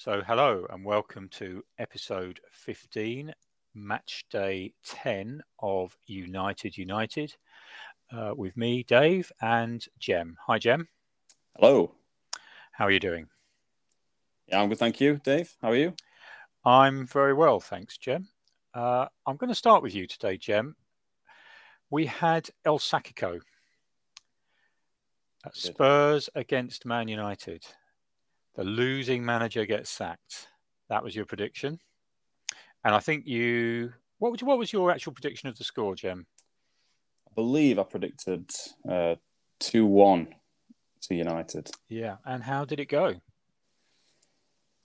So, hello and welcome to episode 15, match day 10 of United United, uh, with me, Dave, and Jem. Hi, Jem. Hello. How are you doing? Yeah, I'm good. Thank you, Dave. How are you? I'm very well, thanks, Jem. Uh, I'm going to start with you today, Jem. We had El Sackico. Spurs against Man United. The losing manager gets sacked. That was your prediction. And I think you what was what was your actual prediction of the score, Jem? I believe I predicted uh, two one to United. Yeah, and how did it go?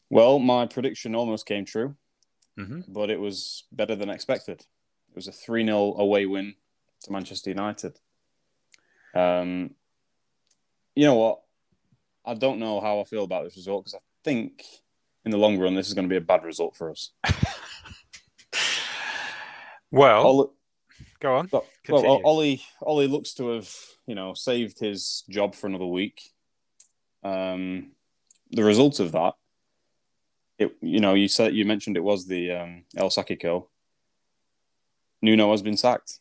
Well, my prediction almost came true, mm-hmm. but it was better than expected. It was a 3 0 away win to Manchester United. Um, you know what? I don't know how I feel about this result because I think in the long run this is going to be a bad result for us. well, Ollie, go on. Well, well, Ollie, Ollie looks to have you know saved his job for another week. Um, the result of that, it you know you said you mentioned it was the um, El Sackico. Nuno has been sacked.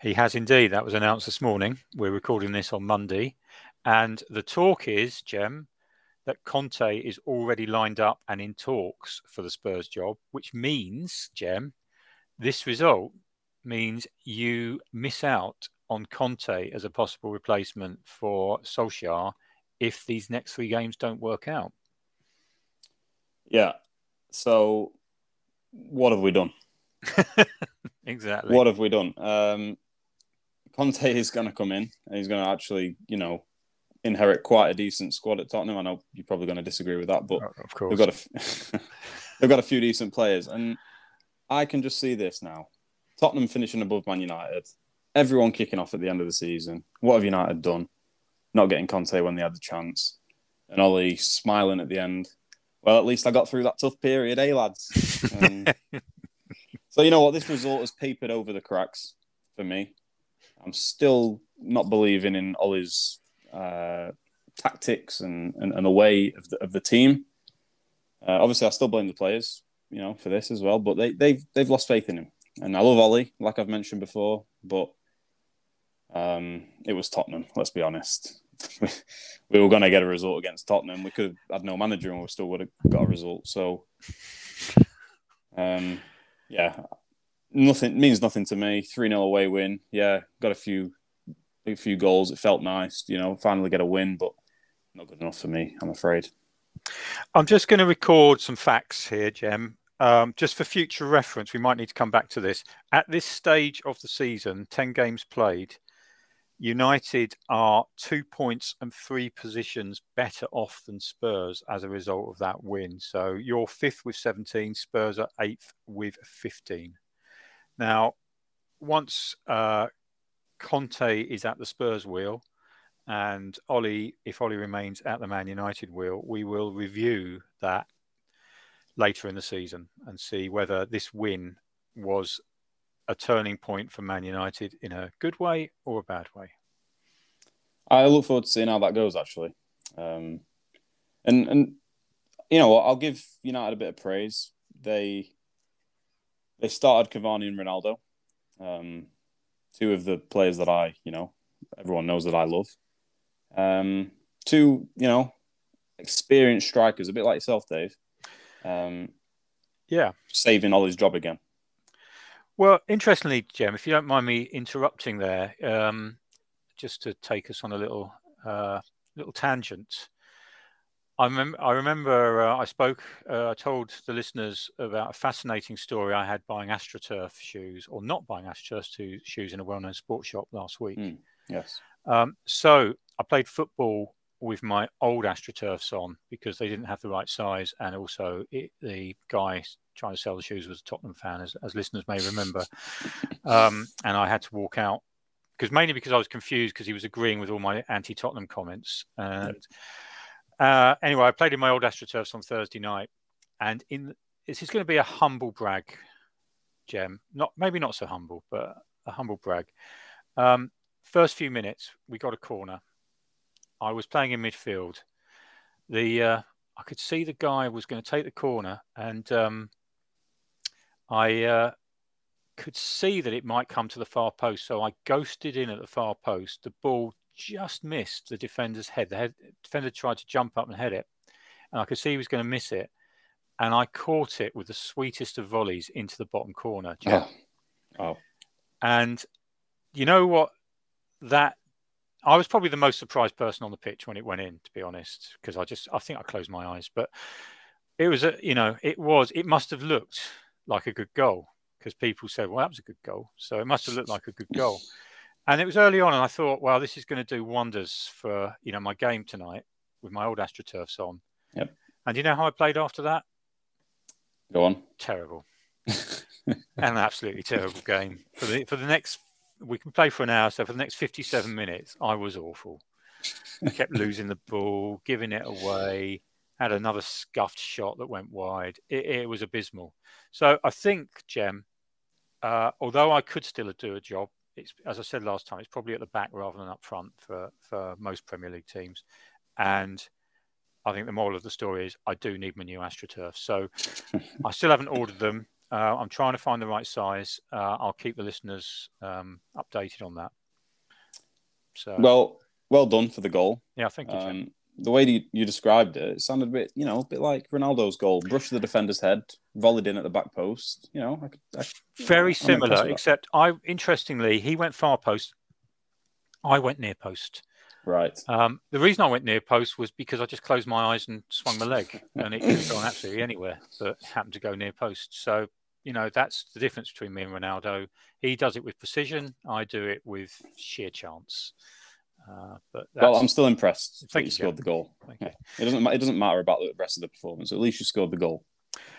He has indeed. That was announced this morning. We're recording this on Monday. And the talk is, Jem, that Conte is already lined up and in talks for the Spurs job, which means, Jem, this result means you miss out on Conte as a possible replacement for Solskjaer if these next three games don't work out. Yeah. So, what have we done? exactly. What have we done? Um, Conte is going to come in and he's going to actually, you know, inherit quite a decent squad at Tottenham. I know you're probably going to disagree with that, but of course they've got a they've got a few decent players, and I can just see this now: Tottenham finishing above Man United, everyone kicking off at the end of the season. What have United done? Not getting Conte when they had the chance, and Ollie smiling at the end. Well, at least I got through that tough period, eh, lads? Um, so you know what? This result has papered over the cracks for me. I'm still not believing in Ollie's uh, tactics and, and, and, way of the, of the team. Uh, obviously, I still blame the players, you know, for this as well. But they they've they've lost faith in him, and I love Ollie, like I've mentioned before. But um, it was Tottenham. Let's be honest. we were going to get a result against Tottenham. We could have had no manager, and we still would have got a result. So, um, yeah, nothing means nothing to me. Three 0 away win. Yeah, got a few a few goals. It felt nice, you know, finally get a win, but not good enough for me, I'm afraid. I'm just going to record some facts here, Jem. Um, just for future reference, we might need to come back to this. At this stage of the season, 10 games played, United are two points and three positions better off than Spurs as a result of that win. So you're fifth with 17, Spurs are eighth with 15. Now, once uh, Conte is at the Spurs wheel, and Ollie, if Ollie remains at the Man United wheel, we will review that later in the season and see whether this win was a turning point for Man United in a good way or a bad way. I look forward to seeing how that goes. Actually, um, and and you know I'll give United a bit of praise. They they started Cavani and Ronaldo. Um, two of the players that I, you know, everyone knows that I love. Um, two, you know, experienced strikers, a bit like yourself, Dave. Um, yeah, saving Ollie's job again. Well, interestingly, Jem, if you don't mind me interrupting there, um, just to take us on a little uh, little tangent. I, mem- I remember uh, I spoke, uh, I told the listeners about a fascinating story I had buying AstroTurf shoes or not buying AstroTurf shoes in a well known sports shop last week. Mm, yes. Um, so I played football with my old AstroTurfs on because they didn't have the right size. And also, it, the guy trying to sell the shoes was a Tottenham fan, as, as listeners may remember. um, and I had to walk out because mainly because I was confused because he was agreeing with all my anti Tottenham comments. And. Uh, anyway, I played in my old AstroTurfs on Thursday night, and in this is going to be a humble brag, Jem. Not maybe not so humble, but a humble brag. Um, first few minutes, we got a corner. I was playing in midfield. The uh, I could see the guy was going to take the corner, and um, I uh, could see that it might come to the far post. So I ghosted in at the far post. The ball just missed the defender's head. The head, defender tried to jump up and head it, and I could see he was going to miss it. And I caught it with the sweetest of volleys into the bottom corner. Yeah. oh. And you know what? That I was probably the most surprised person on the pitch when it went in, to be honest, because I just I think I closed my eyes. But it was a you know it was it must have looked like a good goal because people said, well, that was a good goal. So it must have looked like a good goal. And it was early on, and I thought, well, this is going to do wonders for you know my game tonight with my old AstroTurfs on. Yep. And you know how I played after that? Go on. Terrible. an absolutely terrible game for the for the next. We can play for an hour, so for the next fifty-seven minutes, I was awful. I kept losing the ball, giving it away. Had another scuffed shot that went wide. It, it was abysmal. So I think, Jem, uh, although I could still do a job, it's as I said last time, it's probably at the back rather than up front for for most Premier League teams, and I think the moral of the story is I do need my new AstroTurf. So I still haven't ordered them. Uh, I'm trying to find the right size. Uh, I'll keep the listeners um, updated on that. So well, well done for the goal. Yeah, thank you. Um, the way you, you described it, it sounded a bit, you know, a bit like Ronaldo's goal. Brushed the defender's head, volleyed in at the back post. You know, I, I, very similar, except I interestingly he went far post. I went near post. Right. Um, the reason I went near post was because I just closed my eyes and swung my leg, and it could have gone absolutely anywhere, but happened to go near post. So you know that's the difference between me and Ronaldo. He does it with precision. I do it with sheer chance. Uh, but well, I'm still impressed that you scored the goal. Yeah. It doesn't it doesn't matter about the rest of the performance. At least you scored the goal.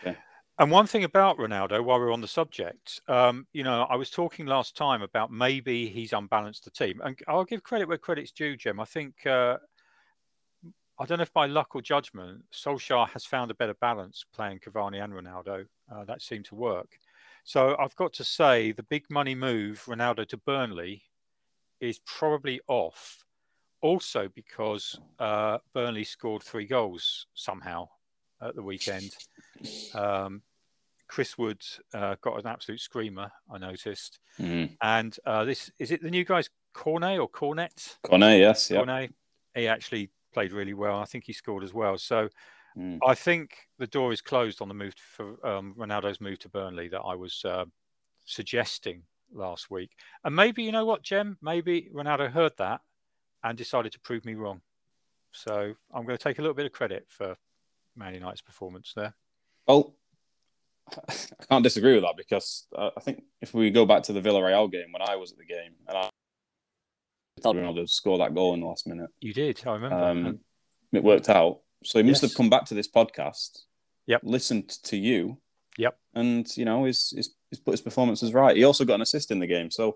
Yeah. And one thing about Ronaldo, while we're on the subject, um, you know, I was talking last time about maybe he's unbalanced the team, and I'll give credit where credit's due, Jim. I think uh, I don't know if by luck or judgment, Solskjaer has found a better balance playing Cavani and Ronaldo. Uh, that seemed to work. So I've got to say, the big money move Ronaldo to Burnley is probably off. Also, because uh, Burnley scored three goals somehow at the weekend. Um, Chris Wood uh, got an absolute screamer. I noticed, mm. and uh, this is it. The new guy's Cornet or Cornet? Cornet, yes, yeah. Cornet. He actually played really well. I think he scored as well. So mm. I think the door is closed on the move for um, Ronaldo's move to Burnley that I was uh, suggesting last week. And maybe you know what, Jem? Maybe Ronaldo heard that and decided to prove me wrong. So I'm going to take a little bit of credit for Man United's performance there. Well, I can't disagree with that because uh, I think if we go back to the Villarreal game when I was at the game and I told Ronaldo to score that goal in the last minute. You did, I remember. Um, it worked out. So he must yes. have come back to this podcast. Yep. Listened to you. Yep. And you know, is he's, he's put his performances right. He also got an assist in the game. So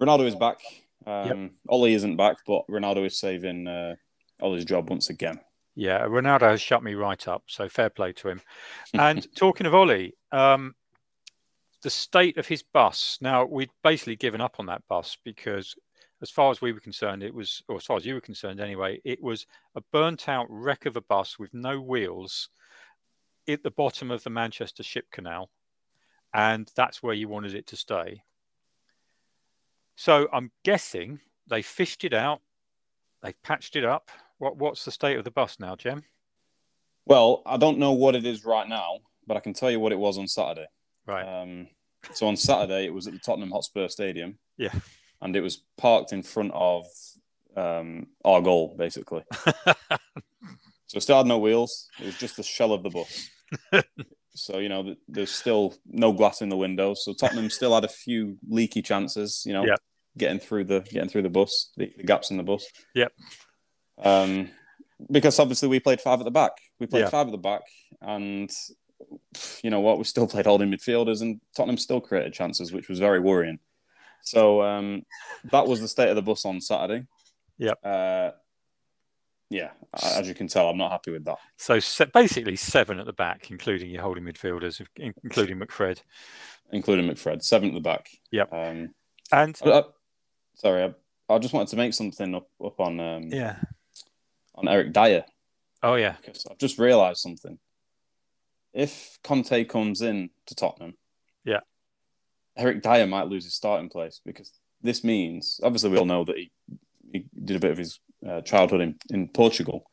Ronaldo is back. Um, yep. Ollie isn't back, but Ronaldo is saving uh, Ollie's job once again. Yeah, Ronaldo has shut me right up. So fair play to him. And talking of Ollie, um, the state of his bus. Now we'd basically given up on that bus because, as far as we were concerned, it was, or as far as you were concerned anyway, it was a burnt out wreck of a bus with no wheels at the bottom of the Manchester Ship Canal, and that's where you wanted it to stay. So I'm guessing they fished it out, they've patched it up, what What's the state of the bus now, Jem? Well, I don't know what it is right now, but I can tell you what it was on Saturday. Right. Um, so on Saturday, it was at the Tottenham Hotspur Stadium. Yeah. And it was parked in front of um, our goal, basically. so it still had no wheels. It was just the shell of the bus. so you know, there's still no glass in the windows. So Tottenham still had a few leaky chances. You know, getting through the getting through the bus, the, the gaps in the bus. Yep. Um, because obviously we played five at the back. We played yeah. five at the back, and you know what? We still played holding midfielders, and Tottenham still created chances, which was very worrying. So um, that was the state of the bus on Saturday. Yep. Uh, yeah, as you can tell, I'm not happy with that. So basically, seven at the back, including your holding midfielders, including McFred, including McFred, seven at the back. Yep. Um, and I, I, sorry, I, I, just wanted to make something up up on um, yeah on Eric Dier. Oh yeah. Because I've just realised something. If Conte comes in to Tottenham, Yeah. Eric Dier might lose his starting place because this means obviously we all know that he, he did a bit of his uh, childhood in, in Portugal.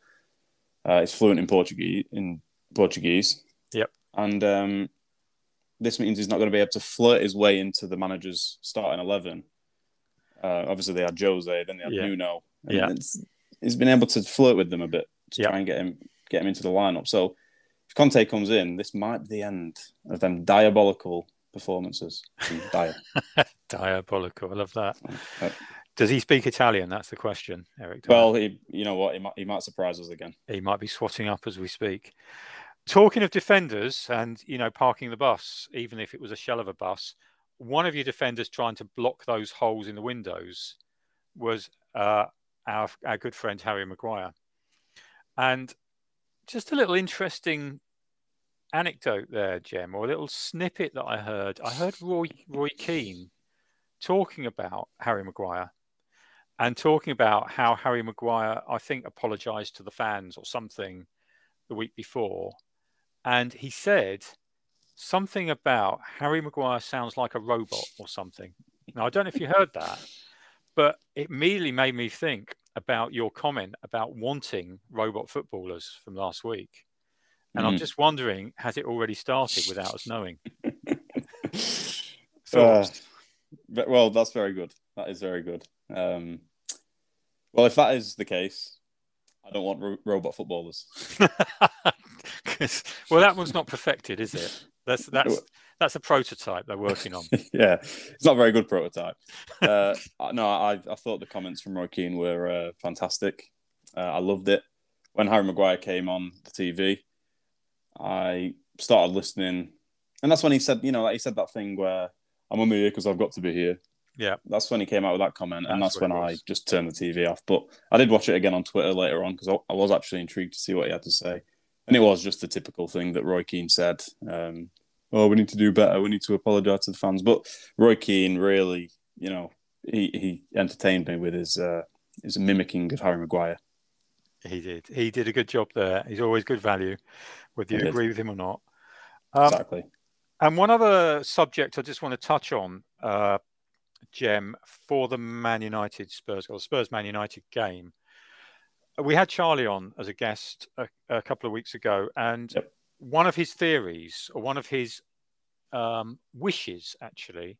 Uh, he's fluent in Portuguese in Portuguese. Yep. And um, this means he's not going to be able to flirt his way into the manager's starting eleven. Uh, obviously, they had Jose, then they had Yeah. Nuno. and Yeah. he's been able to flirt with them a bit to Yeah. try and get him get him into the lineup. So if Conte comes in, this might be the end of them diabolical performances. Diabolical. I love that. Does he speak Italian? That's the question, Eric. Well, he, you know what? He might, he might surprise us again. he might be swatting up as we speak. Talking of defenders and you know parking the bus, even if it was a shell of a bus, one of your defenders trying to block those holes in the windows was uh, our our good friend Harry Maguire. And just a little interesting anecdote there, Jem, or a little snippet that I heard. I heard Roy Roy Keane talking about Harry Maguire and talking about how Harry Maguire, I think, apologized to the fans or something the week before. And he said something about Harry Maguire sounds like a robot or something. Now, I don't know if you heard that, but it immediately made me think about your comment about wanting robot footballers from last week. And I'm Mhm. just wondering, has it already started without us knowing? Uh, well, that's very good. That is very good. Um, well, if that is the case, I don't want ro- robot footballers. well, that one's not perfected, is it? That's that's that's a prototype they're working on. yeah, it's not a very good prototype. Uh, no, I, I thought the comments from Roy Keane were uh, fantastic. Uh, I loved it. When Harry Maguire came on the TV, I started listening, and that's when he said, you know, he said that thing where I'm only here because I've got to be here. Yeah. that's when he came out with that comment, and That's that's, when I just turned the TV off. But I did watch it again on Twitter later on because I, I was actually intrigued to see what he had to say, and it was just the typical thing that Roy Keane said. Um, oh, we need to do better. We need to apologise to the fans. But Roy Keane really, you know, he, he entertained me with his uh, his mimicking of Harry Maguire. He did. He did a good job there. He's always good value, whether you agree with him or not. Um, exactly. And one other subject I just want to touch on, uh, Jem, for the Man United Spurs or Spurs Man United game. We had Charlie on as a guest a, a couple of weeks ago, and Yep. one of his theories or one of his um, wishes actually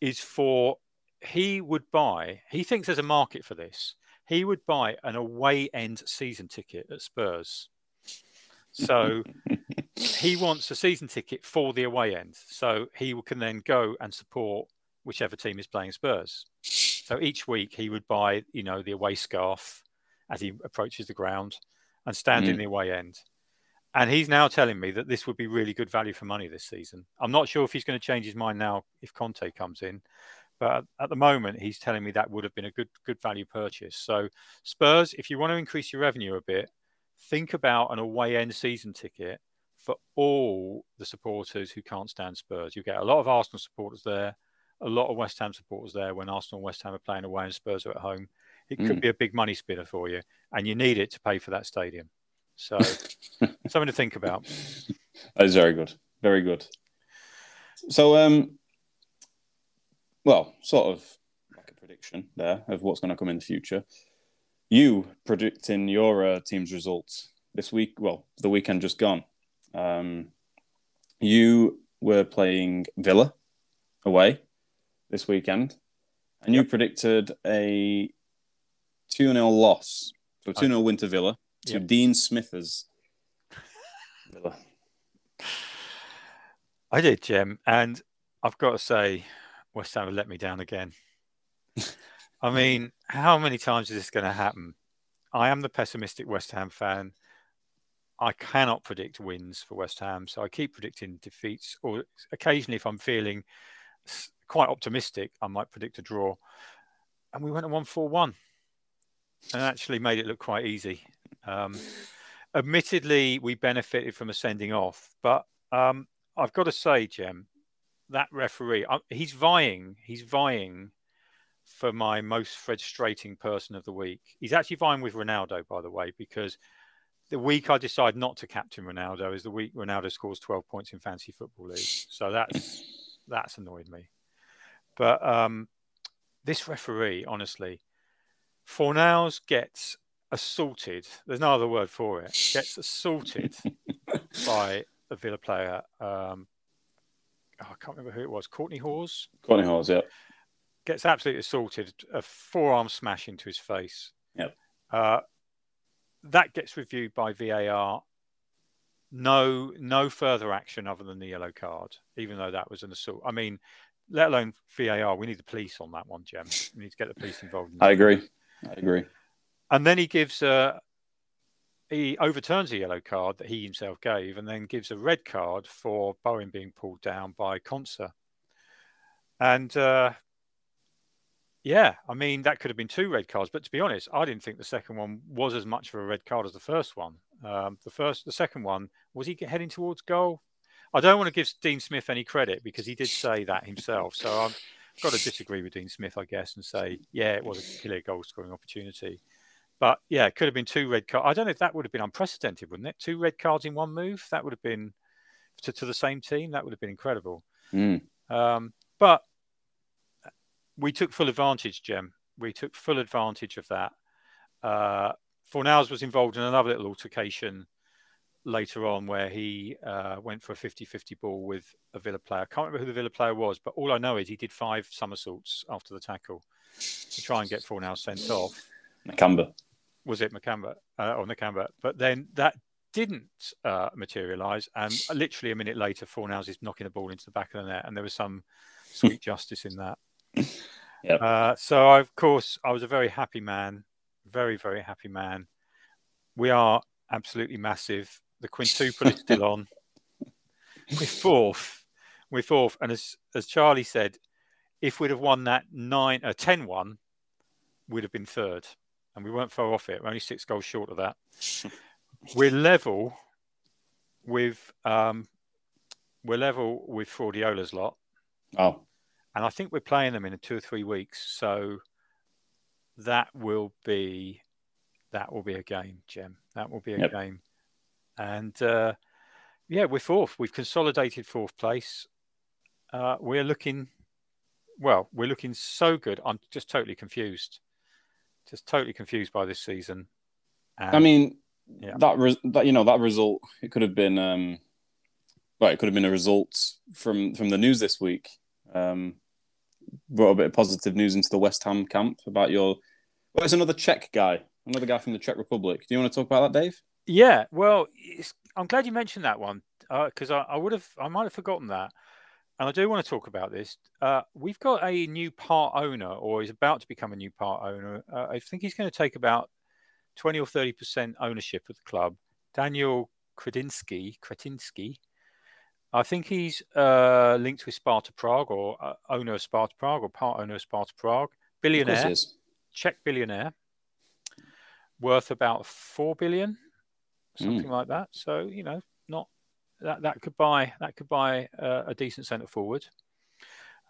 is for he would buy. He thinks there's a market for this. He would buy an away end season ticket at Spurs. So he wants a season ticket for the away end. So he can then go and support whichever team is playing Spurs. So each week he would buy, you know, the away scarf as he approaches the ground and stand in Mm. the away end. And he's now telling me that this would be really good value for money this season. I'm not sure if he's going to change his mind now if Conte comes in, but at the moment he's telling me that would have been a good good value purchase. So Spurs, if you want to increase your revenue a bit, think about an away end season ticket for all the supporters who can't stand Spurs. You get a lot of Arsenal supporters there, a lot of West Ham supporters there when Arsenal and West Ham are playing away and Spurs are at home. It could Mm. be a big money spinner for you, and you need it to pay for that stadium. So something to think about. That is very good. Very good. So, um, well, sort of like a prediction there of what's going to come in the future. You predicting your uh, team's results this week? Well, the weekend just gone. Um, you were playing Villa away this weekend, and you predicted a 2 0 loss. So 2 0 win to Villa to Yep. Dean Smithers. Villa. I did, Jim, and I've got to say, West Ham have let me down again. I mean, how many times is this going to happen? I am the pessimistic West Ham fan. I cannot predict wins for West Ham, so I keep predicting defeats. Or occasionally, if I'm feeling quite optimistic, I might predict a draw. And we went to one four one, and actually made it look quite easy. Um, admittedly, we benefited from a sending off, but um, I've got to say, Jem, that referee, uh, he's vying, he's vying for my most frustrating person of the week. He's actually vying with Ronaldo, by the way, because the week I decide not to captain Ronaldo is the week Ronaldo scores 12 points in fantasy football league. So that's that's annoyed me. But um, this referee, honestly, Fornals gets assaulted. There's no other word for it. Gets assaulted by a Villa player. Um, oh, I can't remember who it was. Kortney Hause. Kortney Hause, yeah. Gets absolutely assaulted. A forearm smash into his face. Yep. Uh, that gets reviewed by VAR. No, no further action other than the yellow card, even though that was an assault. I mean, let alone VAR, we need the police on that one, Jem. We need to get the police involved. In I agree. I agree. And then he gives a, he overturns a yellow card that he himself gave, and then gives a red card for Bowen being pulled down by Konsa. And uh, yeah, I mean that could have been two red cards, but to be honest, I didn't think the second one was as much of a red card as the first one. Um, the first, the second one was he heading towards goal. I don't want to give Dean Smith any credit because he did say that himself. So I've got to disagree with Dean Smith, I guess, and say yeah, it was a clear goal scoring opportunity. But yeah, it could have been two red cards. I don't know if that would have been unprecedented, wouldn't it? Two red cards in one move. That would have been to, to the same team. That would have been incredible. Mm. Um, but we took full advantage, Jem. We took full advantage of that. Uh, Fornals was involved in another little altercation later on where he uh, went for a 50-50 ball with a Villa player. I can't remember who the Villa player was, but all I know is he did five somersaults after the tackle to try and get Fornals sent off. Nakamba. Was it Nakamba uh, or Nakamba? But then that didn't uh, materialise, and literally a minute later, Fornals is knocking the ball into the back of the net, and there was some sweet justice in that. Yep. Uh, so, I, of course, I was a very happy man, very, very happy man. We are absolutely massive. The quintuple is still on. We're fourth. We're fourth. And as, as Charlie said, if we'd have won that nine, uh, 10 1, we'd have been third. And we weren't far off it. We're only six goals short of that. we're level with um, we're level with Fraudiola's lot. Oh and I think we're playing them in two or three weeks. So that will be that will be a game, Jem. That will be a Yep. game, and uh, yeah, we're fourth. We've consolidated fourth place. Uh, we're looking well. We're looking so good. I'm just totally confused, just totally confused by this season. And I mean, Yeah. that re- that you know that result it could have been um, well, it could have been a result from from the news this week. Um, brought a bit of positive news into the West Ham camp about your. Well, it's another Czech guy, another guy from the Czech Republic. Do you want to talk about that, Dave? Yeah, well, it's, I'm glad you mentioned that one because I, I would have, I might have forgotten that, and I do want to talk about this. Uh, we've got a new part owner, or is about to become a new part owner. Uh, I think he's going to take about 20 or 30 percent ownership of the club. Daniel Kretinsky, Kretinsky. I think he's uh, linked with Sparta Prague, or uh, owner of Sparta Prague, or part owner of Sparta Prague. Billionaire. Czech billionaire, worth about four billion, something like that. So you know, not that that could buy that could buy uh, a decent centre forward,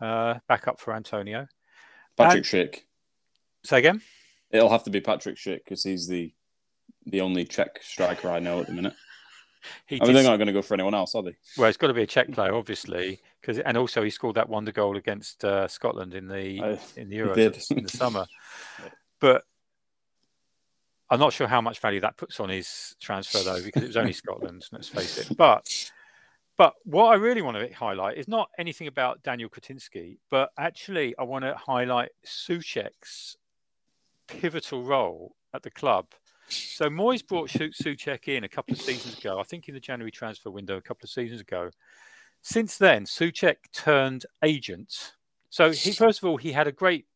uh, back up for Antonio. Patrick And- Schick. Say again. It'll have to be Patrick Schick because he's the the only Czech striker I know at the minute. He I mean, they're did, not going to go for anyone else, are they? well, it's got to be a Czech player, obviously, because and also he scored that wonder goal against uh, Scotland in the I- in the Euros in the summer. But I'm not sure how much value that puts on his transfer though, because it was only Scotland. Let's face it. But but what I really want to highlight is not anything about Daniel Kretinsky, but actually I want to highlight Soucek's pivotal role at the club. So Moyes brought Su- Soucek in a couple of seasons ago. I think in the January transfer window a couple of seasons ago. Since then, Soucek turned agent. So he first of all he had a great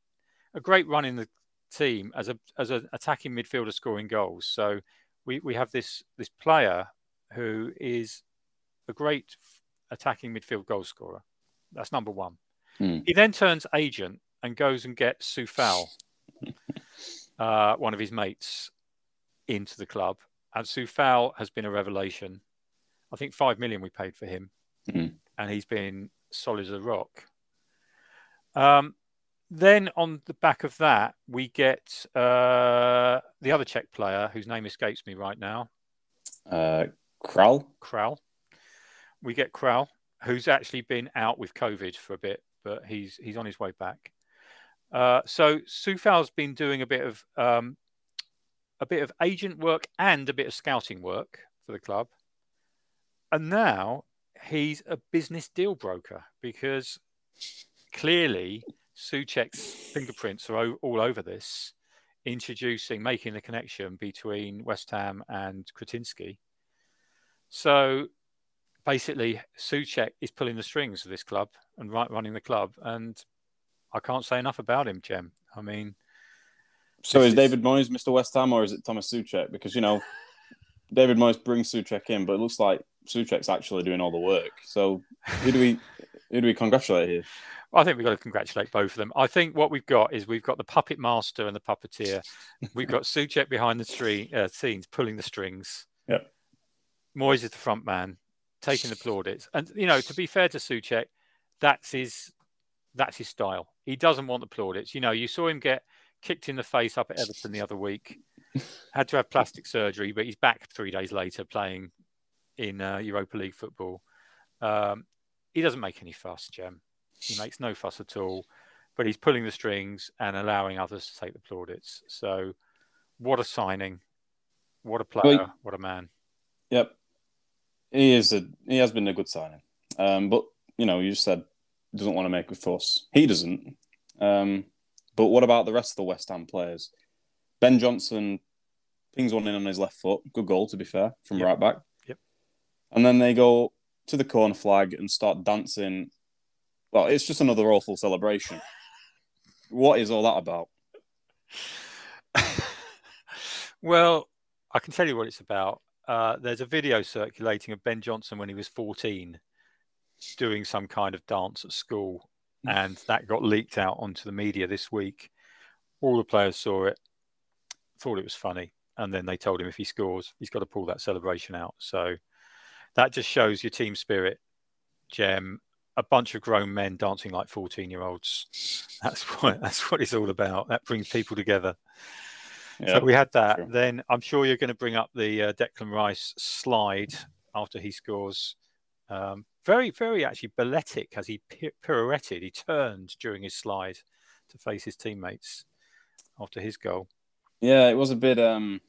a great run in the team as a as an attacking midfielder scoring goals. So we, we have this this player who is a great attacking midfield goal scorer. That's number one. Hmm. He then turns agent and goes and gets Coufal, uh, one of his mates, into the club. And Coufal has been a revelation. I think five million we paid for him, Hmm. and he's been solid as a rock. Um, then on the back of that, we get uh, the other Czech player whose name escapes me right now. Uh, Kral. Kral. We get Kral, who's actually been out with COVID for a bit, but he's he's on his way back. Uh, so Coufal's been doing a bit of um, a bit of agent work and a bit of scouting work for the club, and now he's a business deal broker because clearly Soucek's fingerprints are all over this, introducing, making the connection between West Ham and Kretinsky. So basically, Soucek is pulling the strings of this club and right running the club, and I can't say enough about him, Jem. I mean, so is, is David Moyes Mr. West Ham or is it Thomas Soucek? Because you know, David Moyes brings Soucek in, but it looks like Soucek's actually doing all the work. So who do we who do we congratulate here? I think we've got to congratulate both of them. I think what we've got is we've got the puppet master and the puppeteer. We've got Soucek behind the uh, scenes, pulling the strings. Yep. Moyes is the front man, taking the plaudits. And you know, to be fair to Soucek, that's his that's his style. He doesn't want the plaudits. You know, you saw him get kicked in the face up at Everton the other week. Had to have plastic surgery, but he's back three days later playing in uh, Europa League football. Um, he doesn't make any fuss, Jem. He makes no fuss at all, but he's pulling the strings and allowing others to take the plaudits. So, what a signing! What a player! Well, what a man! Yep, he is a he has been a good signing. Um, but you know, you said doesn't want to make a fuss. He doesn't. Um, but what about the rest of the West Ham players? Ben Johnson pings one in on his left foot. Good goal, to be fair, from yep. right back. Yep. And then they go to the corner flag and start dancing well, it's just another awful celebration. what is all that about? well, I can tell you what it's about. Uh, there's a video circulating of Ben Johnson when he was 14 doing some kind of dance at school, and that got leaked out onto the media this week. All the players saw it, thought it was funny, and then they told him if he scores, he's got to pull that celebration out. So that just shows your team spirit, Jem, a bunch of grown men dancing like 14 year olds. That's what that's what it's all about. That brings people together. so we had that. Sure. Then I'm sure you're going to bring up the uh, Declan Rice slide after he scores. Um, very, very actually balletic as he pirouetted. He turned during his slide to face his teammates after his goal. Yeah, it was a bit. Um,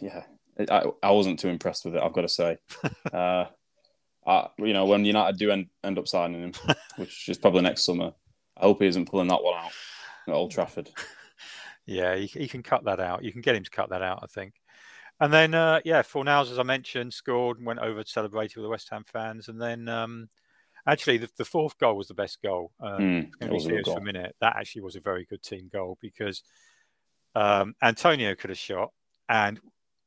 yeah, I, I wasn't too impressed with it. I've got to say. Uh, uh, you know, when United do end, end up signing him, which is probably next summer, I hope he isn't pulling that one out at Old Trafford. Yeah, he, he can cut that out. You can get him to cut that out, I think. And then, uh, yeah, Fornals, as I mentioned, scored and went over to celebrate with the West Ham fans. And then, um, actually, the, the, fourth goal was the best goal. Um, mm, going to be serious for a minute. That actually was a very good team goal because um, Antonio could have shot, and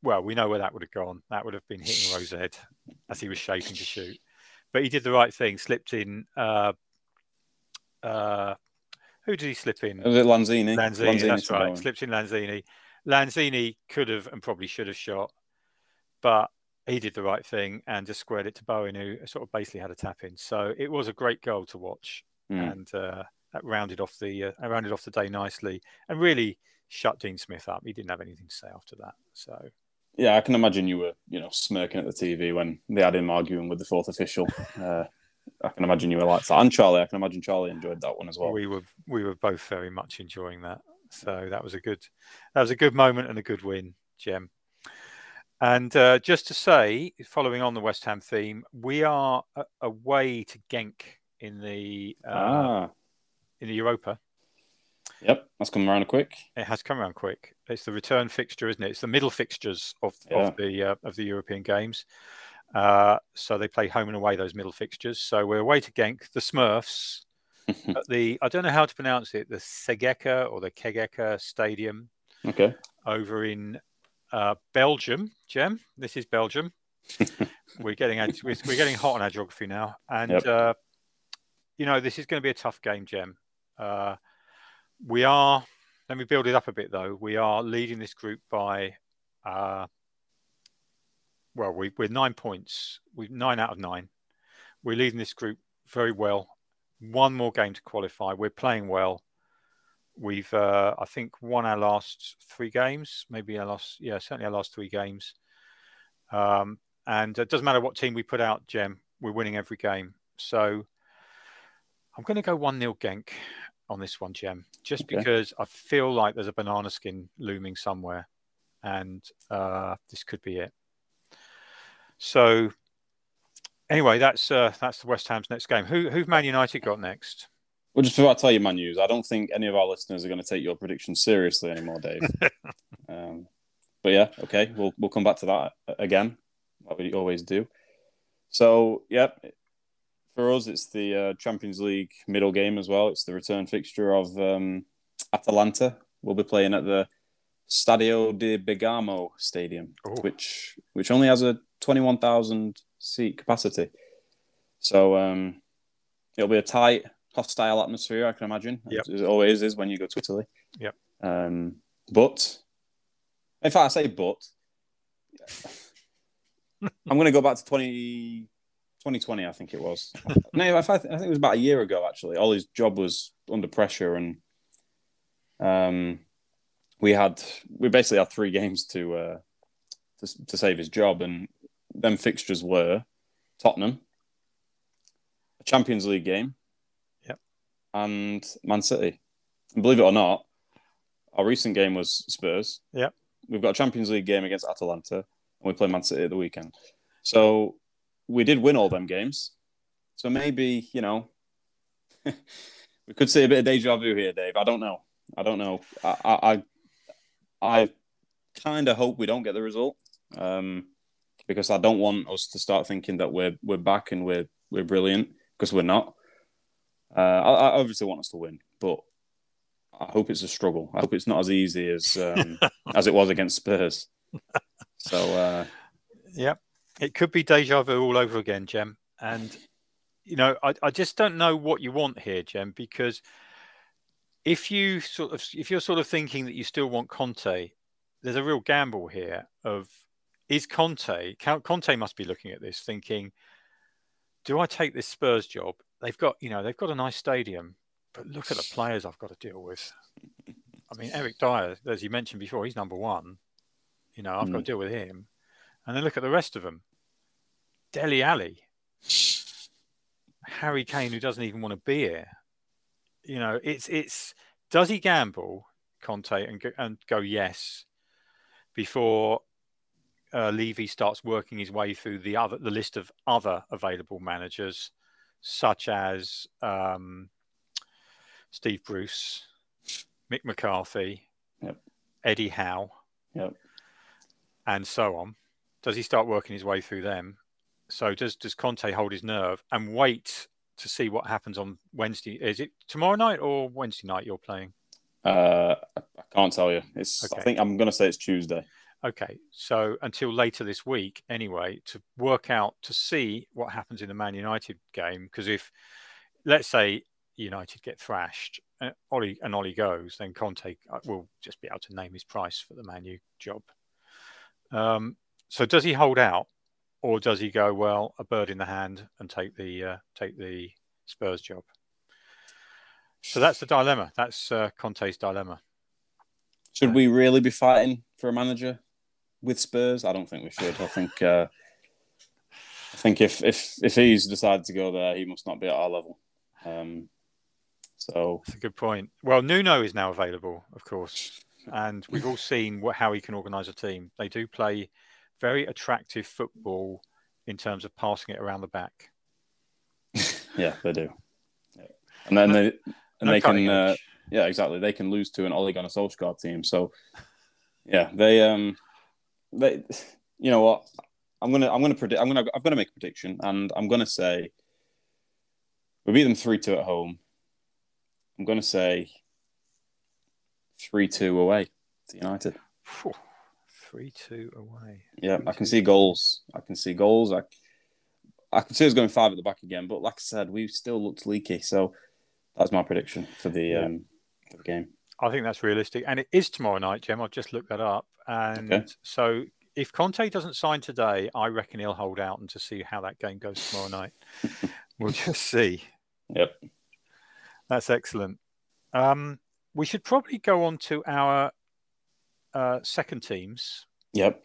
well, we know where that would have gone. That would have been hitting Rose head as he was shaping to shoot. But he did the right thing, slipped in. Uh, uh, who did he slip in? Was it Lanzini? Lanzini, Lanzini that's right. Slipped in Lanzini. Lanzini could have and probably should have shot, but he did the right thing and just squared it to Bowen, who sort of basically had a tap in. So it was a great goal to watch, mm. and uh, that rounded off the uh, rounded off the day nicely, and really shut Dean Smith up. He didn't have anything to say after that. So yeah, I can imagine you were, you know, smirking at the TV when they had him arguing with the fourth official. Uh, I can imagine you were like that, and Charlie. I can imagine Charlie enjoyed that one as well. We were, we were both very much enjoying that. So that was a good, that was a good moment and a good win, Jem. And uh, just to say, following on the West Ham theme, we are away to Genk in the uh, ah. in the Europa. Yep, that's come around quick. It has come around quick. It's the return fixture, isn't it? It's the middle fixtures of, yeah. of the uh, of the European games. Uh, so they play home and away those middle fixtures. So we're away to Genk, the Smurfs, at the I don't know how to pronounce it, the Segeka or the Kegeka Stadium. Okay. Over in uh, Belgium, Jem. This is Belgium. we're getting we're, getting hot on our geography now, and yep. uh, you know this is going to be a tough game, Jem. We are, let me build it up a bit though. We are leading this group by, uh, well, we, we're nine points. We're nine out of nine. We're leading this group very well. One more game to qualify. We're playing well. We've, uh, I think, won our last three games. Maybe our last, yeah, certainly our last three games. Um, and it doesn't matter what team we put out, Jem. we're winning every game. So I'm going to go 1 0 Genk on this one, Jem, just okay. because I feel like there's a banana skin looming somewhere. And uh, this could be it. So anyway, that's uh, that's the West Ham's next game. Who who've Man United got next? Well, just before I tell you my news, I don't think any of our listeners are going to take your predictions seriously anymore, Dave. um, but yeah, okay, we'll we'll come back to that again, like we always do. So, yep, for us, it's the uh, Champions League middle game as well. It's the return fixture of um, Atalanta. We'll be playing at the Stadio di Bergamo Stadium, oh. which which only has a twenty one thousand seat capacity. So um, it'll be a tight, hostile atmosphere, I can imagine, yep. as it always is when you go to Italy. Yep. Um, but in fact, I say but. I'm going to go back to 20, 2020, I think it was. no, I think it was about a year ago, actually. Ollie's job was under pressure, and um, we had we basically had three games to uh, to, to save his job, and them fixtures were Tottenham, a Champions League game, yep. and Man City. And believe it or not, our recent game was Spurs. Yep. We've got a Champions League game against Atalanta, and we play Man City at the weekend. So we did win all them games. So maybe you know we could see a bit of deja vu here, Dave. I don't know. I don't know. I I, I kind of hope we don't get the result. Um, because I don't want us to start thinking that we're we're back and we're we're brilliant because we're not. Uh, I, I, obviously want us to win, but I hope it's a struggle. I hope it's not as easy as um, as it was against Spurs. So, uh, yeah, it could be deja vu all over again, Jem. And you know, I, I just don't know what you want here, Jem, because if you sort of if you're sort of thinking that you still want Conte, there's a real gamble here of is Conte, Conte must be looking at this thinking, do I take this Spurs job? They've got, you know, they've got a nice stadium, but look at the players I've got to deal with. I mean, Eric Dier, as you mentioned before, he's number one. You know, I've mm. got to mm. deal with him. And then look at the rest of them. Dele Alli, Harry Kane, who doesn't even want to be here. You know, it's it's does he gamble Conte and go, and go yes before uh, Levy starts working his way through the other the list of other available managers, such as um, Steve Bruce, Mick McCarthy, yep. Eddie Howe, yep. and so on. Does he start working his way through them? So does does Conte hold his nerve and wait to see what happens on Wednesday? Is it tomorrow night or Wednesday night you're playing? Uh, I can't tell you. It's. Okay. I think I'm going to say it's Tuesday. Okay, so until later this week, anyway, to work out to see what happens in the Man United game. Because if, let's say, United get thrashed, uh, Ollie and Ollie goes, then Conte uh, will just be able to name his price for the Man U job. Um, so does he hold out, or does he go well a bird in the hand and take the uh, take the Spurs job? So that's the dilemma. That's uh, Conte's dilemma. Should we really be fighting for a manager? with Spurs? I don't think we should. I think uh, I think if if if he's decided to go there, he must not be at our level. Um, so that's a good point. Well, Nuno is now available, of course, and we've all seen what, how he can organise a team. They do play very attractive football in terms of passing it around the back. yeah, they do. Yeah. And then they and no they can uh, yeah exactly they can lose to an Ole Gunnar Solskjaer team. So yeah, they um they, you know what? I'm gonna I'm gonna predict I'm gonna I'm gonna make a prediction and I'm gonna say we beat them three two at home. I'm gonna say three two away to United. Three two away. Yeah, three, I can two. see goals. I can see goals. I I can see us going five at the back again, but like I said, we still looked leaky. So that's my prediction for the yeah. um for the game. I think that's realistic, and it is tomorrow night, Jim. I've just looked that up, and okay. so if Conte doesn't sign today, I reckon he'll hold out and to see how that game goes tomorrow night. we'll just see. Yep, that's excellent. Um, we should probably go on to our uh, second teams. Yep.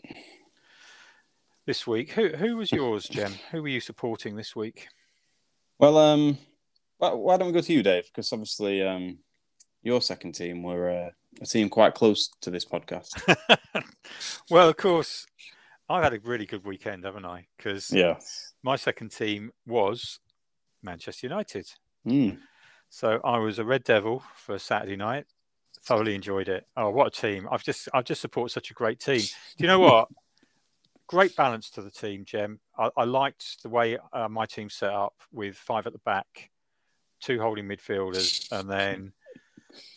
this week. Who who was yours, Jem? who were you supporting this week? Well, um, why don't we go to you, Dave? Because obviously, um, your second team were uh, a team quite close to this podcast. well, of course, I've had a really good weekend, haven't I? Because yeah, my second team was Manchester United. Mm. So I was a Red Devil for Saturday night. Thoroughly enjoyed it. Oh, what a team! I've just I've just supported such a great team. Do you know what? great balance to the team, Jem. I, I liked the way uh, my team set up with five at the back, two holding midfielders, and then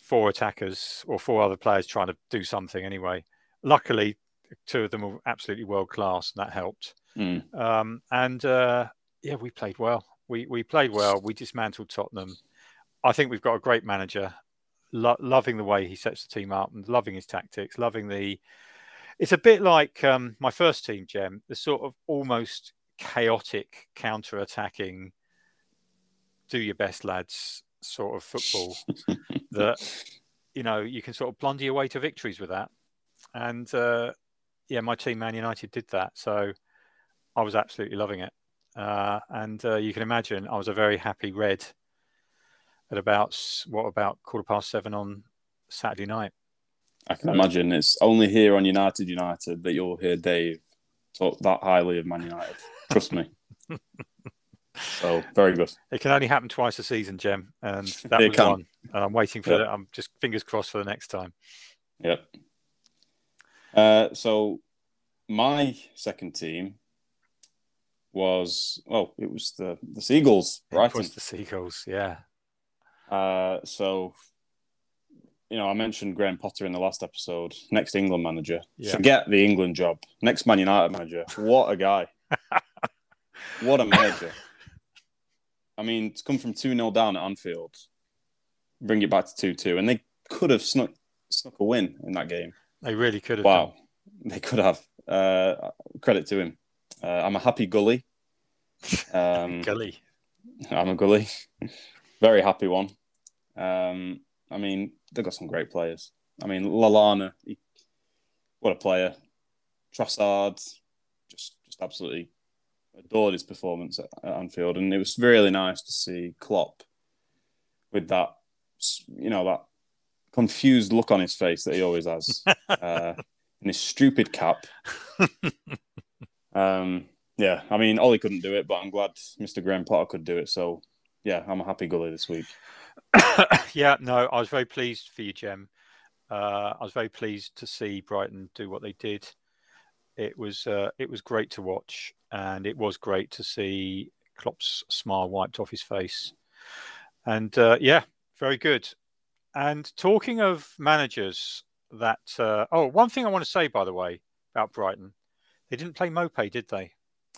four attackers or four other players trying to do something anyway. Luckily, two of them were absolutely world class, and that helped. Mm. Um, and uh, yeah, we played well. We we played well. We dismantled Tottenham. I think we've got a great manager. Lo- loving the way he sets the team up and loving his tactics, loving the. It's a bit like um, my first team, Jem, the sort of almost chaotic counter-attacking, do your best, lads, sort of football that you know you can sort of blunder your way to victories with that. And uh, yeah, my team, Man United, did that. So I was absolutely loving it. Uh, and uh, you can imagine I was a very happy red at about what about quarter past seven on Saturday night. I can imagine it's only here on United United that you'll hear Dave talk that highly of Man United. Trust me. so very good. It can only happen twice a season, Jem, and that it was can. one. And I'm waiting for. Yep. The, I'm just fingers crossed for the next time. Yep. Uh, so my second team was oh, it was the the Seagulls, right? It was the Seagulls, yeah. Uh, so, you know, I mentioned Graham Potter in the last episode. Next England manager. Yeah. Forget the England job. Next Man United manager. What a guy. what a manager. I mean, to come from 2 0 down at Anfield, bring it back to 2 2, and they could have snuck, snuck a win in that game. They really could have. Wow. Done. They could have. Uh, credit to him. Uh, I'm a happy gully. Um, gully. I'm a gully. Very happy one. Um, I mean, they've got some great players. I mean, Lallana, he, what a player. Trossard, just just absolutely adored his performance at, at, Anfield, and it was really nice to see Klopp with that, you know, that confused look on his face that he always has, uh, in his stupid cap. um, yeah, I mean, Ollie couldn't do it, but I'm glad Mr. Graham Potter could do it. So yeah, I'm a happy gully this week. yeah, no, I was very pleased for you, Jem. Uh, I was very pleased to see Brighton do what they did. It was uh, it was great to watch, and it was great to see Klopp's smile wiped off his face. And uh, yeah, very good. And talking of managers, that uh, oh, one thing I want to say by the way about Brighton, they didn't play Maupay, did they?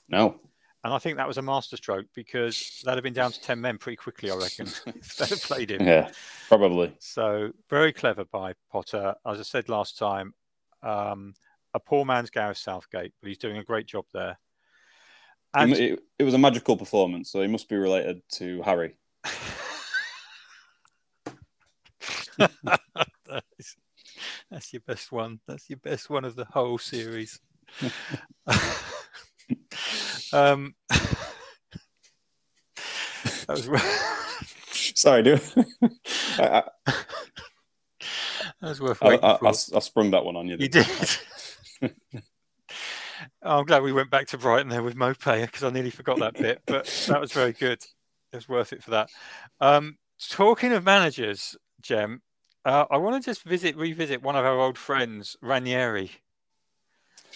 No. And I think that was a masterstroke because they'd have been down to 10 men pretty quickly, I reckon, if they'd have played him. Yeah, probably. So very clever by Potter. As I said last time, um, a poor man's Gareth Southgate, but he's doing a great job there. And it, it was a magical performance, so he must be related to Harry. that's, that's your best one. That's your best one of the whole series. Um, that was sorry, dude. I, that was worth I, I, I, sprung that one on you. You did. I'm glad we went back to Brighton there with Maupay because I nearly forgot that bit, but that was very good. It was worth it for that. Um, talking of managers, Jem, uh, I want to just visit, revisit one of our old friends, Ranieri.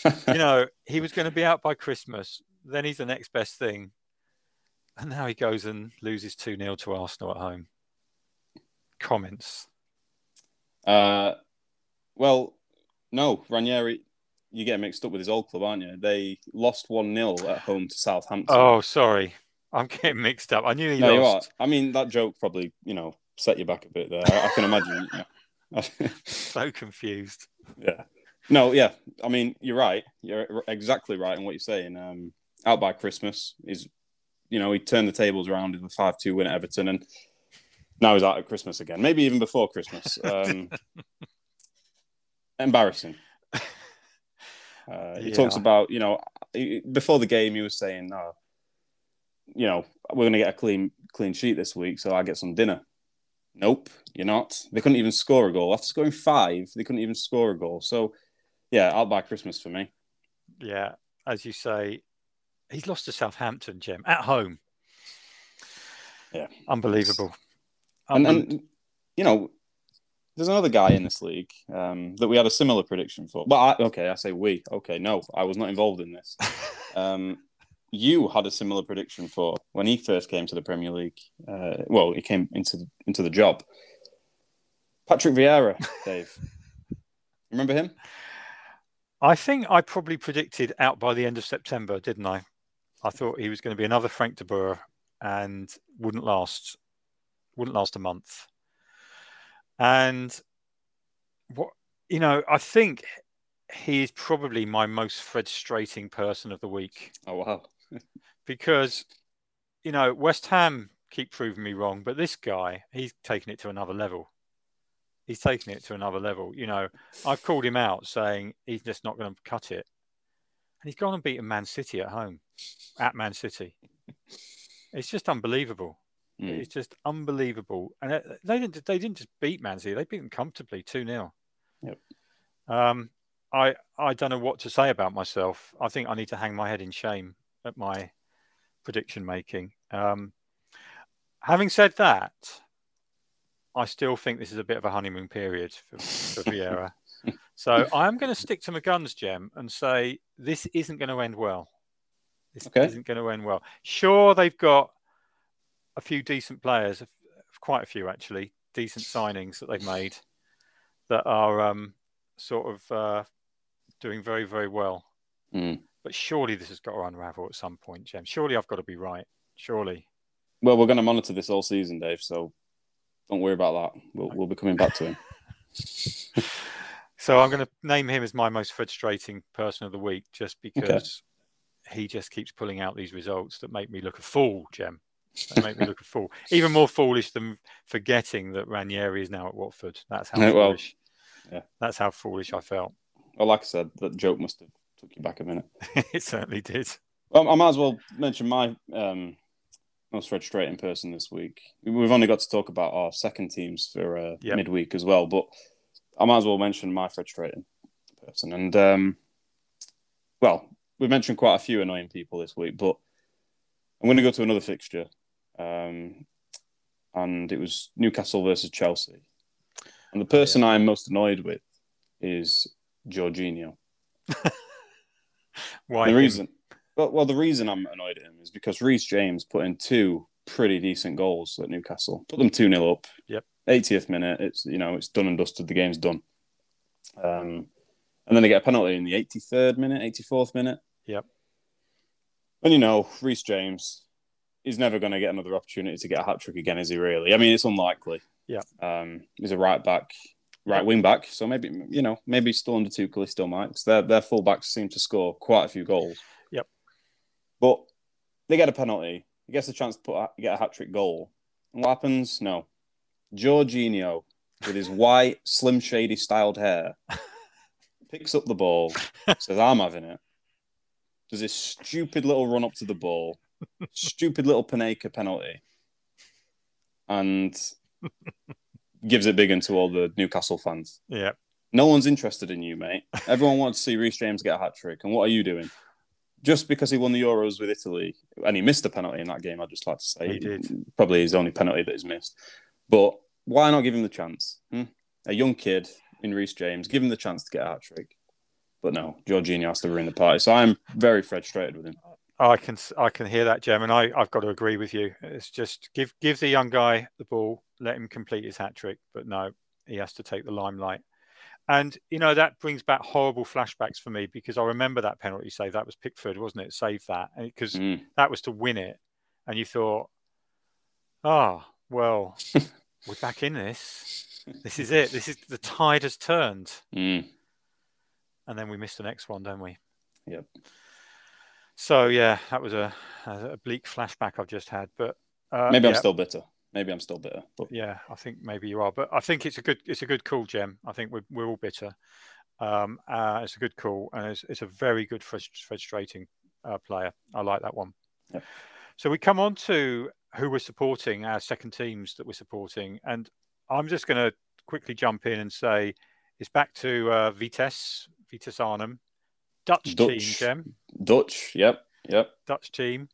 you know, he was going to be out by Christmas then he's the next best thing. And now he goes and loses 2 0 to Arsenal at home. Comments? Uh, well, no, Ranieri, you get mixed up with his old club, aren't you? They lost 1 0 at home to Southampton. Oh, sorry. I'm getting mixed up. I knew he no, lost. I mean, that joke probably, you know, set you back a bit there. I, I can imagine. so confused. Yeah. No, yeah. I mean, you're right. You're exactly right in what you're saying. Um, out by Christmas. Is you know he turned the tables around with a five two win at Everton, and now he's out at Christmas again. Maybe even before Christmas. Um, embarrassing. Uh, he yeah. talks about you know before the game, he was saying, "No, oh, you know, we're going to get a clean clean sheet this week, so I get some dinner." Nope, you're not. They couldn't even score a goal after scoring five. They couldn't even score a goal. So, yeah, out by Christmas for me. Yeah, as you say, he's lost to Southampton, Jem, at home. Yeah, unbelievable. And, and you know, there's another guy in this league um, that we had a similar prediction for. But I, okay, I say we. Okay, no, I was not involved in this. Um, you had a similar prediction for when he first came to the Premier League. Uh, well, he came into the, into the job. Patrick Vieira, Dave. Remember him? I think I probably predicted out by the end of September, didn't I? I thought he was going to be another Frank de Boer and wouldn't last wouldn't last a month. And what you know, I think he is probably my most frustrating person of the week. Oh wow. because you know, West Ham keep proving me wrong, but this guy, he's taken it to another level. He's taken it to another level. You know, I've called him out saying he's just not going to cut it. And he's gone and beaten Man City at home, at Man City. It's just unbelievable. Mm. It's just unbelievable. And uh, they didn't they didn't just beat Man City, they beat them comfortably 2 0. Yep. Um, I I don't know what to say about myself. I think I need to hang my head in shame at my prediction making. Um, having said that, I still think this is a bit of a honeymoon period for, for Vieira. So I am going to stick to my guns, Jem, and say this isn't going to end well. This okay. isn't going to end well. Sure, they've got a few decent players, quite a few actually, decent signings that they've made that are um, sort of uh, doing very, very well. Mm. But surely this has got to unravel at some point, Jem. Surely I've got to be right. Surely. Well, we're going to monitor this all season, Dave. So don't worry about that. We'll, we'll be coming back to him. so I'm going to name him as my most frustrating person of the week, just because okay. he just keeps pulling out these results that make me look a fool, Jem. They make me look a fool. Even more foolish than forgetting that Ranieri is now at Watford. That's how foolish. Yeah. That's how foolish I felt. Well, like I said, that joke must have took you back a minute. it certainly did. Well, I might as well mention my um, most frustrating person this week. We've only got to talk about our second teams for uh, yep. midweek as well, but I might as well mention my frustrating person. And um, well, we've mentioned quite a few annoying people this week, but I'm going to go to another fixture, um, and it was Newcastle versus Chelsea. And the person yeah. I'm most annoyed with is Jorginho. Why? the reason, well, well, the reason I'm annoyed at him is because Reece James put in two pretty decent goals at Newcastle, put them two 0 up. Yep. 80th minute, it's you know it's done and dusted. The game's done. Um, and then they get a penalty in the 83rd minute, 84th minute. Yep. And you know, Reece James is never going to get another opportunity to get a hat trick again, is he? Really? I mean, it's unlikely. Yeah. Um, he's a right back right wing back. So maybe you know maybe still under Tuchel, he still might because their their fullbacks seem to score quite a few goals. Yep. But they get a penalty. He gets a chance to put a, get a hat trick goal. And what happens? No. Jorginho with his white, slim shady styled hair picks up the ball, says, "I'm having it." Does this stupid little run up to the ball, stupid little Panenka penalty, and gives it big into all the Newcastle fans. Yeah. No one's interested in you, mate. Everyone wants to see Reece James get a hat trick. And what are you doing? Just because he won the Euros with Italy and he missed a penalty in that game, I'd just like to say. He did. Probably his only penalty that he's missed. But why not give him the chance? Hmm? A young kid in Reece James, give him the chance to get a hat trick. But no, Jorginho has to ruin the party. So I'm very frustrated with him. I can I can hear that, Jem, and I, I've got to agree with you. It's just give give the young guy the ball, let him complete his hat trick, but no, he has to take the limelight. And you know that brings back horrible flashbacks for me because I remember that penalty save. That was Pickford, wasn't it? Save that because mm. that was to win it, and you thought, "Ah, oh, well, we're back in this. This is it. This is the tide has turned." Mm. And then we missed the next one, don't we? Yep. So yeah, that was a, a bleak flashback I've just had. But uh, maybe I'm still bitter. Maybe I'm still bitter. But... Yeah, I think maybe you are. But I think it's a good it's a good call, Jem. I think we're we're all bitter. Um, uh, it's a good call, and it's, it's a very good frustrating uh, player. I like that one. Yep. So we come on to who we're supporting, our second teams that we're supporting, and I'm just going to quickly jump in and say it's back to uh, Vitesse, Vitesse Arnhem, Dutch, Dutch. team, Jem, Dutch. Yep. Yep. Dutch team.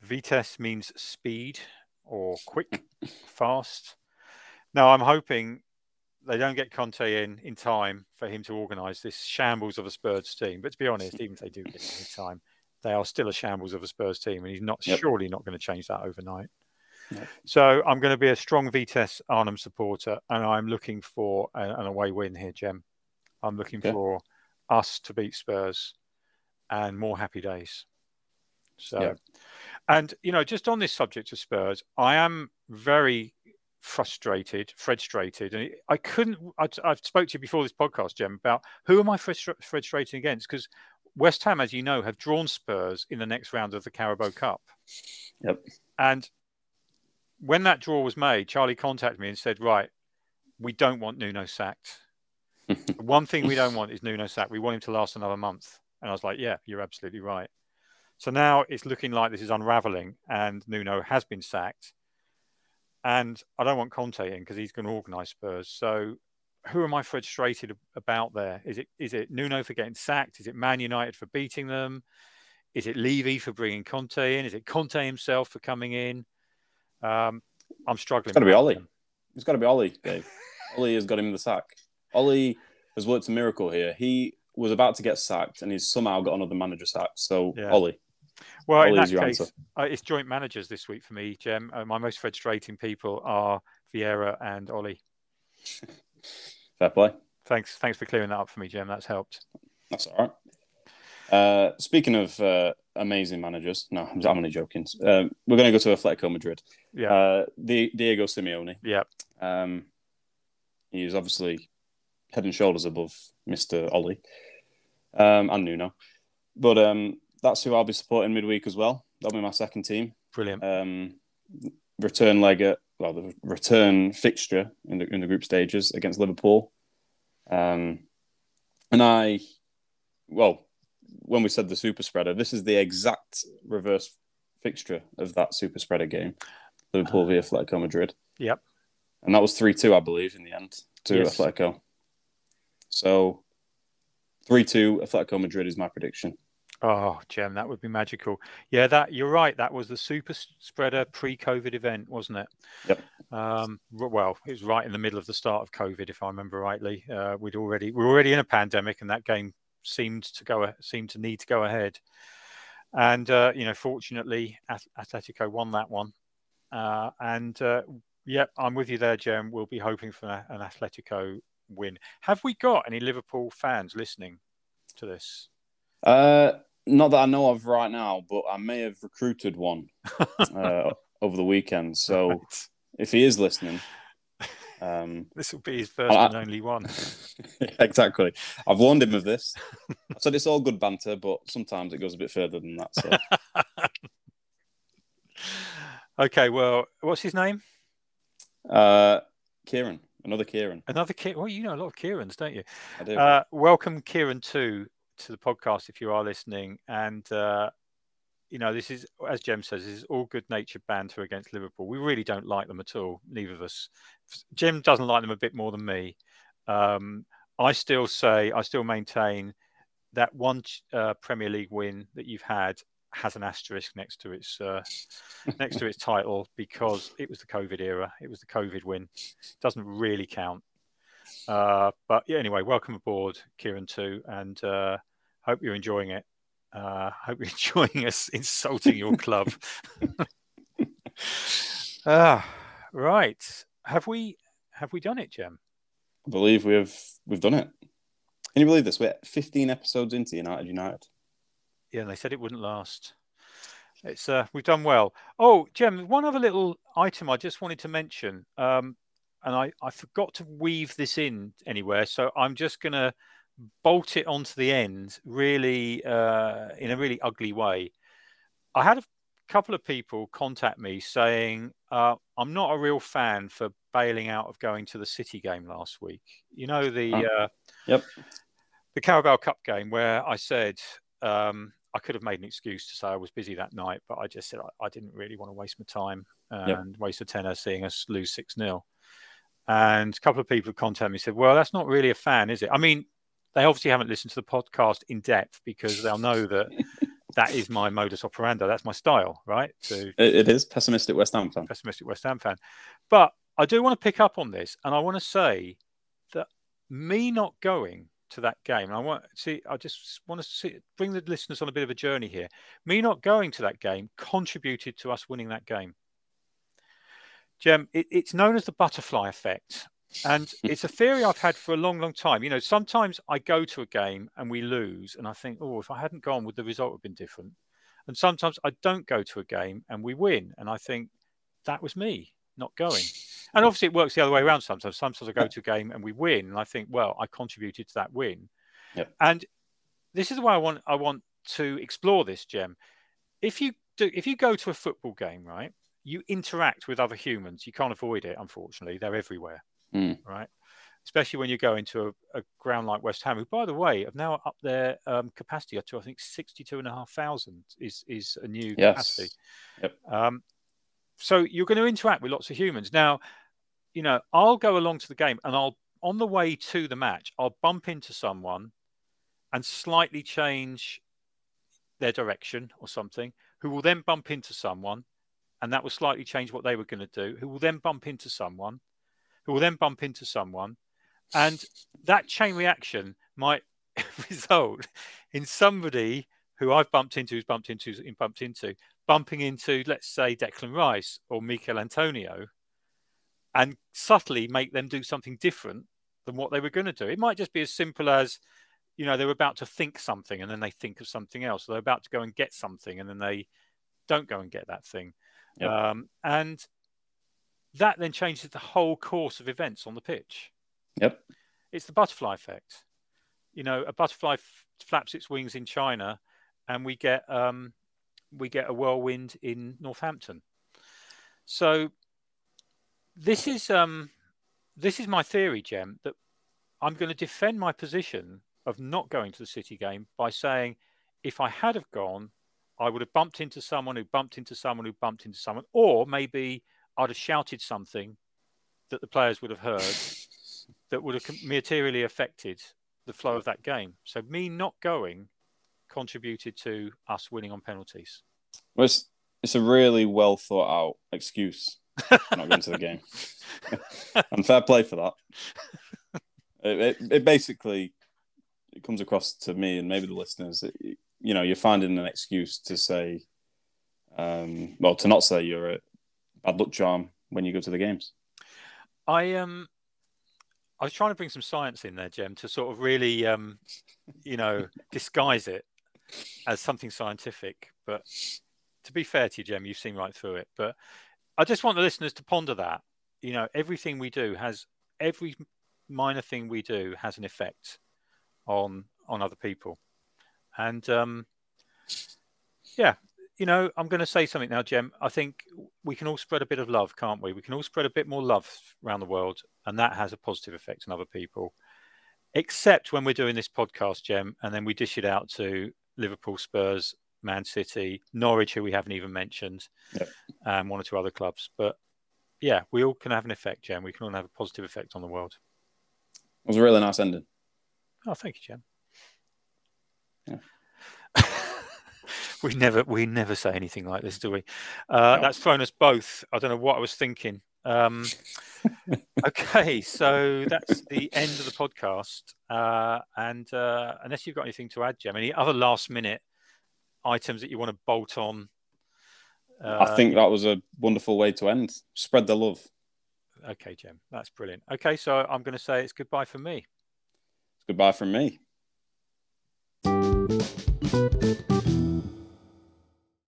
Vitesse means speed or quick, fast. Now I'm hoping they don't get Conte in in time for him to organise this shambles of a Spurs team. But to be honest, even if they do get in time, they are still a shambles of a Spurs team, and he's not Yep. surely not going to change that overnight. No. So I'm going to be a strong Vitesse Arnhem supporter, and I'm looking for a, an away win here, Jem. I'm looking Okay. for us to beat Spurs and more happy days. So, Yeah. and you know, just on this subject of Spurs, I am very frustrated, frustrated, and I couldn't. I, I've spoke to you before this podcast, Jem, about who am I frustra- frustrating against because West Ham, as you know, have drawn Spurs in the next round of the Carabao Cup. Yep. And when that draw was made, Charlie contacted me and said, "Right, we don't want Nuno sacked. One thing we don't want is Nuno sacked. We want him to last another month." And I was like, "Yeah, you're absolutely right." So now it's looking like this is unraveling, and Nuno has been sacked. And I don't want Conte in because he's going to organise Spurs. So who am I frustrated about there? Is it is it Nuno for getting sacked? Is it Man United for beating them? Is it Levy for bringing Conte in? Is it Conte himself for coming in? Um, I'm struggling. It's gotta be that Ollie. one. It's got to be Ollie, Dave. Ollie has got him in the sack. Ollie has worked a miracle here. He was about to get sacked, and he's somehow got another manager sacked. So Yeah. Ollie, Well, in Ollie that is your case, uh, it's joint managers this week for me, Jem. Uh, my most frustrating people are Vieira and Ollie. fair play. Thanks, thanks for clearing that up for me, Jem. That's helped. That's all right. Uh, speaking of uh, amazing managers, no, I'm I'm only joking. Um, we're going to go to Atletico Madrid. Yeah, Uh, Di- Diego Simeone. yeah, Um, he's obviously head and shoulders above Mr. Ollie um, and Nuno. But um, that's who I'll be supporting midweek as well. That'll be my second team. brilliant. Um, return leg at well, the return fixture in the in the group stages against Liverpool. Um, and I, well, when we said the super spreader, this is the exact reverse fixture of that super spreader game, Liverpool via Atletico Madrid. Yep. And that was three two, I believe, in the end to Yes. Atletico. So three two, Atletico Madrid is my prediction. Oh, Jem, that would be magical. Yeah, that you're right. That was the super spreader pre-COVID event, wasn't it? Yep. Um, well, it was right in the middle of the start of COVID, if I remember rightly. Uh, we'd already we were already in a pandemic, and that game seemed to go seemed to need to go ahead. And uh, you know, fortunately, Atletico won that one. Uh, and uh, yeah, I'm with you there, Jem. We'll be hoping for an Atletico win. Have we got any Liverpool fans listening to this? Not that I know of right now, but I may have recruited one uh, over the weekend. So Right. if he is listening, um, This will be his first I- and only one. exactly. I've warned him of this. I said it's all good banter, but sometimes it goes a bit further than that. So okay, well, what's his name? uh, Kieran, another Kieran. Another Kieran. Well, you know a lot of Kierans, don't you? I do. Uh, welcome, Kieran, too, to the podcast if you are listening. And, uh, you know, this is, as Jem says, this is all good natured banter against Liverpool. We really don't like them at all, neither of us. Jem doesn't like them a bit more than me. Um, I still say, I still maintain that one uh, Premier League win that you've had has an asterisk next to its uh, next to its title because it was the COVID era. It was the COVID win. Doesn't really count. Uh, but yeah, anyway, welcome aboard, Kieran, too, and uh, hope you're enjoying it. Uh, hope you're enjoying us insulting your club. ah, right. Have we have we done it, Jem? I believe we've we've done it. Can you believe this? We're 15 episodes into United United. Yeah, and they said it wouldn't last. It's uh, we've done well. Oh, Jem, one other little item I just wanted to mention, um, and I, I forgot to weave this in anywhere, so I'm just gonna bolt it onto the end, really uh, in a really ugly way. I had a couple of people contact me saying uh, I'm not a real fan for bailing out of going to the City game last week. You know the Oh. uh, Yep. the Carabao Cup game where I said um, I could have made an excuse to say I was busy that night, but I just said I, I didn't really want to waste my time and yep. waste a tenner seeing us lose 6 0. And a couple of people contacted me and said, Well, that's not really a fan, is it? I mean, they obviously haven't listened to the podcast in depth because they'll know that that is my modus operandi. That's my style, right? So it is pessimistic West Ham fan. Pessimistic West Ham fan. But I do want to pick up on this, and I want to say that me not going to that game, and I want to see, I just want to see, bring the listeners on a bit of a journey here. Me not going to that game contributed to us winning that game. Jem, it, it's known as the butterfly effect. And it's a theory I've had for a long, long time. You know, sometimes I go to a game and we lose, and I think, oh, if I hadn't gone, would the result have been different? And sometimes I don't go to a game and we win, and I think that was me not going. And obviously, it works the other way around sometimes. Sometimes I go to a game and we win, and I think, well, I contributed to that win. Yep. And this is why I want I want to explore this, Jem. If you do, if you go to a football game, right, you interact with other humans. You can't avoid it, unfortunately. They're everywhere mm. right? Especially when you go into a, a, ground like West Ham, who, by the way, have now up their um, capacity to I think sixty-two and a half thousand is is a new yes. capacity. Yep. Um, so you're going to interact with lots of humans. Now, you know, I'll go along to the game, and I'll on the way to the match, I'll bump into someone and slightly change their direction or something, who will then bump into someone, and that will slightly change what they were going to do, who will then bump into someone, who will then bump into someone. And that chain reaction might result in somebody who I've bumped into, who's bumped into, who's bumped into, bumping into, let's say, Declan Rice or Michail Antonio, and subtly make them do something different than what they were going to do. It might just be as simple as, you know, they're about to think something and then they think of something else. They're about to go and get something and then they don't go and get that thing. Yep. Um, and that then changes the whole course of events on the pitch. Yep. It's the butterfly effect. You know, a butterfly f- flaps its wings in China, and we get um, we get a whirlwind in Northampton. So this is um, this is my theory, Jem, that I'm going to defend my position of not going to the City game by saying if I had have gone, I would have bumped into someone who bumped into someone who bumped into someone, or maybe I'd have shouted something that the players would have heard that would have materially affected the flow of that game. So me not going contributed to us winning on penalties. Well, it's, it's a really well thought out excuse not going to the game. and fair play for that. It, it, it, basically it comes across to me and maybe the listeners. It, you know, you're finding an excuse to say, um, well, to not say you're a, bad luck charm when you go to the games. I um, I was trying to bring some science in there, Jem, to sort of really, um, you know, disguise it as something scientific. But to be fair to you, Jem, you've seen right through it. But I just want the listeners to ponder that. You know, everything we do has every minor thing we do has an effect on on other people, and um, yeah, you know, I'm going to say something now, Jem. I think we can all spread a bit of love, can't we? We can all spread a bit more love around the world, and that has a positive effect on other people. Except when we're doing this podcast, Jem, and then we dish it out to Liverpool, Spurs, Man City, Norwich, who we haven't even mentioned, yep. and one or two other clubs. But yeah, we all can have an effect, Jem. We can all have a positive effect on the world. It was a really nice ending. Oh, thank you, Jem. Yeah we never we never say anything like this, do we? Uh, no. That's thrown us both. I don't know what I was thinking. Um, okay, so that's the end of the podcast. Uh, and uh, unless you've got anything to add, Jem, any other last minute items that you want to bolt on? I think that was a wonderful way to end. Spread the love. Okay, Jem, that's brilliant. Okay, so I'm going to say it's goodbye from me. It's goodbye from me.